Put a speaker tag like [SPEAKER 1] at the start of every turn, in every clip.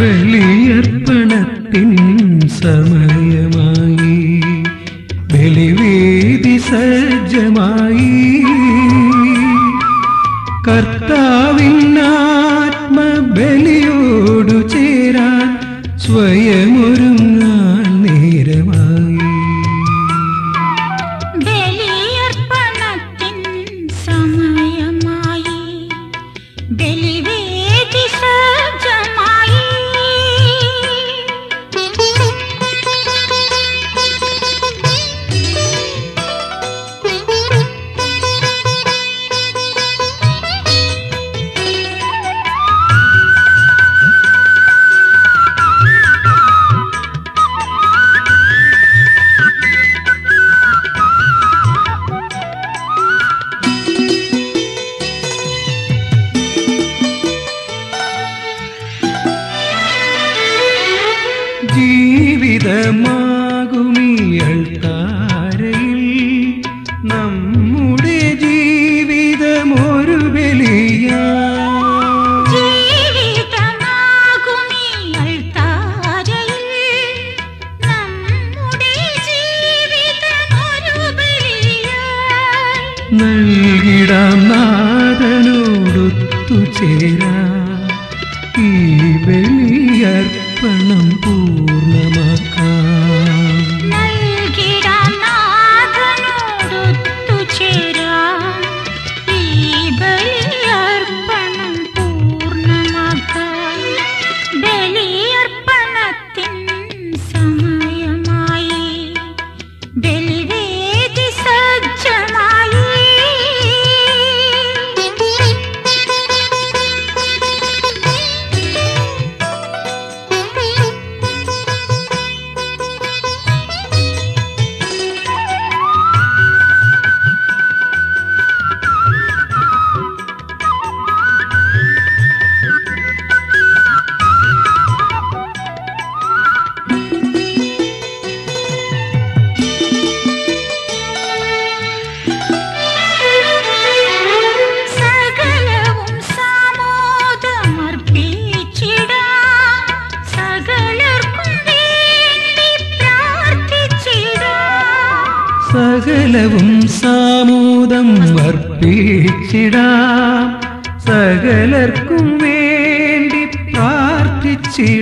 [SPEAKER 1] ബലിയർപ്പണത്തിൻ സമയമായി ബലിവേദി സജ്ജമായി.
[SPEAKER 2] കർത്താവിനാത്മബലിയോടു ചേരാൻ സ്വയമൊരു ജീവിതമാകുമിയൾ താരയിൽ നമ്മുടെ ജീവിതമൊരു ബലിയാ.
[SPEAKER 1] ജീവിതമാകുമീ അൾത്താരയിൽ. നമ്മുടെ ഈ ബലിയായി
[SPEAKER 2] നൽകിടാം നാഥനോടൊത്തുചേരാ ഈ ബലിയർപ്പണം
[SPEAKER 1] പൂർണമാക്കാം. സകലവും
[SPEAKER 2] സാമൂതം അർപ്പിച്ചിടാം. സകലർക്കും വേണ്ടി പ്രാർത്ഥിച്ചിടാം.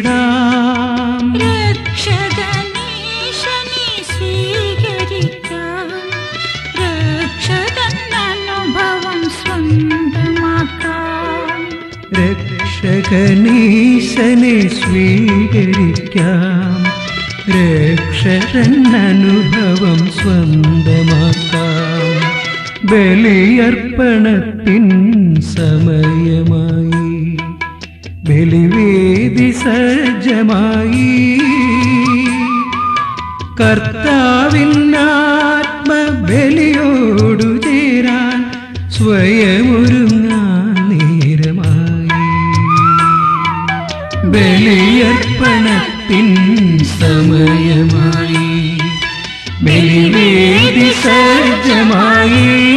[SPEAKER 1] രക്ഷകനീശനെ സ്വീകരിക്കാം. രക്ഷകൻ അനുഭവം സ്വന്തമാക്കാം.
[SPEAKER 2] ബലിയർപ്പണത്തിൻ സമയമായി. ബലിവേദി സജ്ജമായി. കർത്താവിനാത്മബലിയോടു ചേരാൻ സ്വയമൊരുങ്ങാൻ നേരമായി. ബലിയർപ്പണത്തിൻ സമയമായി. ബലിവേദി സജ്ജമായി.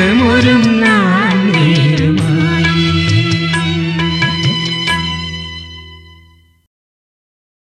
[SPEAKER 2] മൗനമൊരുന്നാ